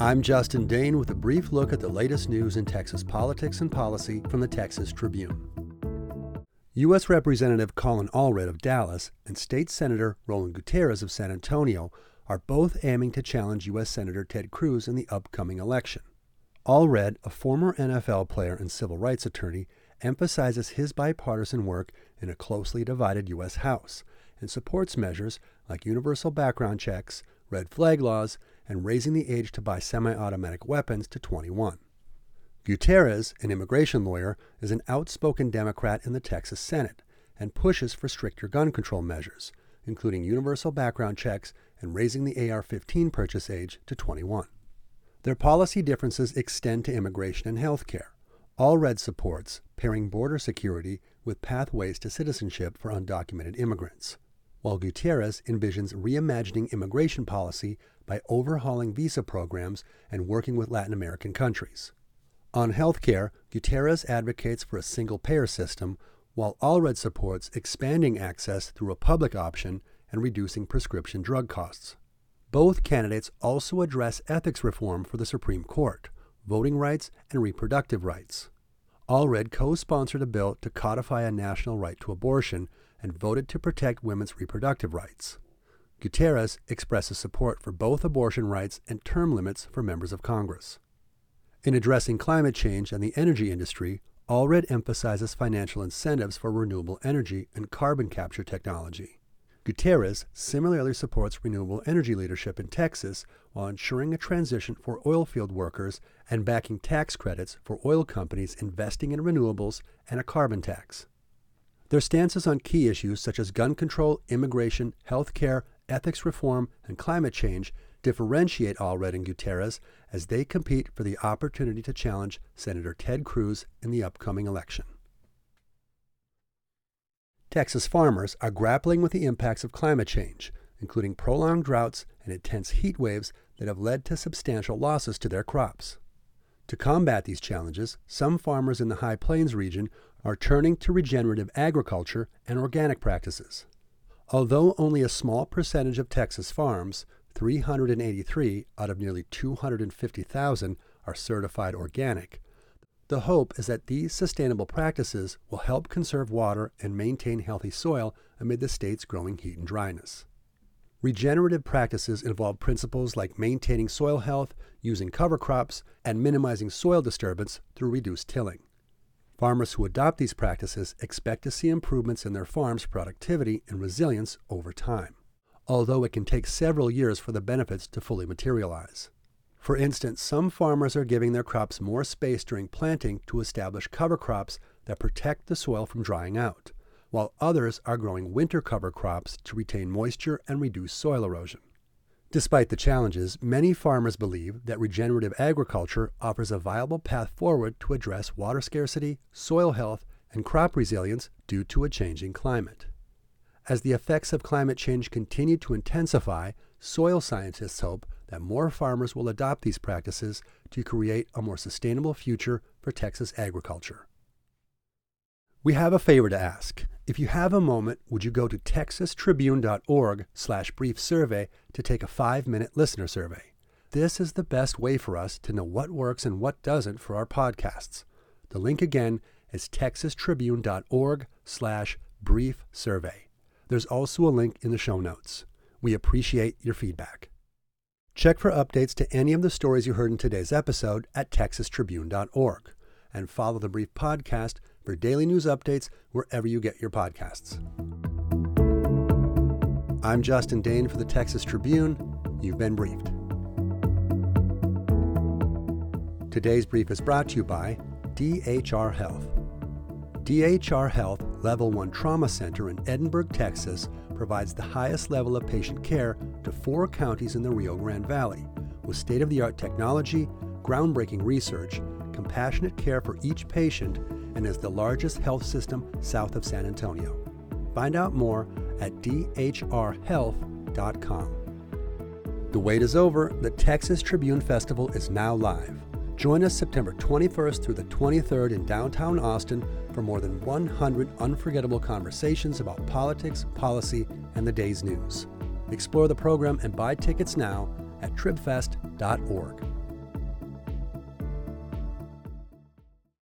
I'm Justin Dane with a brief look at the latest news in Texas politics and policy from the Texas Tribune. U.S. Representative Colin Allred of Dallas and State Senator Roland Gutierrez of San Antonio are both aiming to challenge U.S. Senator Ted Cruz in the upcoming election. Allred, a former NFL player and civil rights attorney, emphasizes his bipartisan work in a closely divided U.S. House and supports measures like universal background checks, red flag laws, and raising the age to buy semi automatic weapons to 21. Gutierrez, an immigration lawyer, is an outspoken Democrat in the Texas Senate and pushes for stricter gun control measures, including universal background checks and raising the AR 15 purchase age to 21. Their policy differences extend to immigration and health care. Allred supports pairing border security with pathways to citizenship for undocumented immigrants, while Gutierrez envisions reimagining immigration policy by overhauling visa programs and working with Latin American countries. On health care, Gutierrez advocates for a single payer system, while Allred supports expanding access through a public option and reducing prescription drug costs. Both candidates also address ethics reform for the Supreme Court, voting rights, and reproductive rights. Allred co sponsored a bill to codify a national right to abortion and voted to protect women's reproductive rights. Gutierrez expresses support for both abortion rights and term limits for members of Congress. In addressing climate change and the energy industry, Allred emphasizes financial incentives for renewable energy and carbon capture technology. Gutierrez similarly supports renewable energy leadership in Texas while ensuring a transition for oilfield workers and backing tax credits for oil companies investing in renewables and a carbon tax. Their stances on key issues such as gun control, immigration, health care, ethics reform, and climate change differentiate Allred and Gutierrez as they compete for the opportunity to challenge Senator Ted Cruz in the upcoming election. Texas farmers are grappling with the impacts of climate change, including prolonged droughts and intense heat waves that have led to substantial losses to their crops. To combat these challenges, some farmers in the High Plains region are turning to regenerative agriculture and organic practices. Although only a small percentage of Texas farms, 383 out of nearly 250,000, are certified organic, the hope is that these sustainable practices will help conserve water and maintain healthy soil amid the state's growing heat and dryness. Regenerative practices involve principles like maintaining soil health, using cover crops, and minimizing soil disturbance through reduced tilling. Farmers who adopt these practices expect to see improvements in their farm's productivity and resilience over time, although it can take several years for the benefits to fully materialize. For instance, some farmers are giving their crops more space during planting to establish cover crops that protect the soil from drying out, while others are growing winter cover crops to retain moisture and reduce soil erosion. Despite the challenges, many farmers believe that regenerative agriculture offers a viable path forward to address water scarcity, soil health, and crop resilience due to a changing climate. As the effects of climate change continue to intensify, soil scientists hope that more farmers will adopt these practices to create a more sustainable future for Texas agriculture. We have a favor to ask. If you have a moment, would you go to texastribune.org slash brief survey to take a five-minute listener survey? This is the best way for us to know what works and what doesn't for our podcasts. The link again is texastribune.org slash brief survey. There's also a link in the show notes. We appreciate your feedback. Check for updates to any of the stories you heard in today's episode at texastribune.org and follow the Brief Podcast for daily news updates wherever you get your podcasts. I'm Justin Dane for the Texas Tribune. You've been briefed. Today's brief is brought to you by DHR Health. DHR Health Level 1 Trauma Center in Edinburg, Texas provides the highest level of patient care to four counties in the Rio Grande Valley with state of the art technology, groundbreaking research, compassionate care for each patient, and is the largest health system south of San Antonio. Find out more at dhrhealth.com. The wait is over. The Texas Tribune Festival is now live. Join us September 21st through the 23rd in downtown Austin for more than 100 unforgettable conversations about politics, policy, and the day's news. Explore the program and buy tickets now at tribfest.org.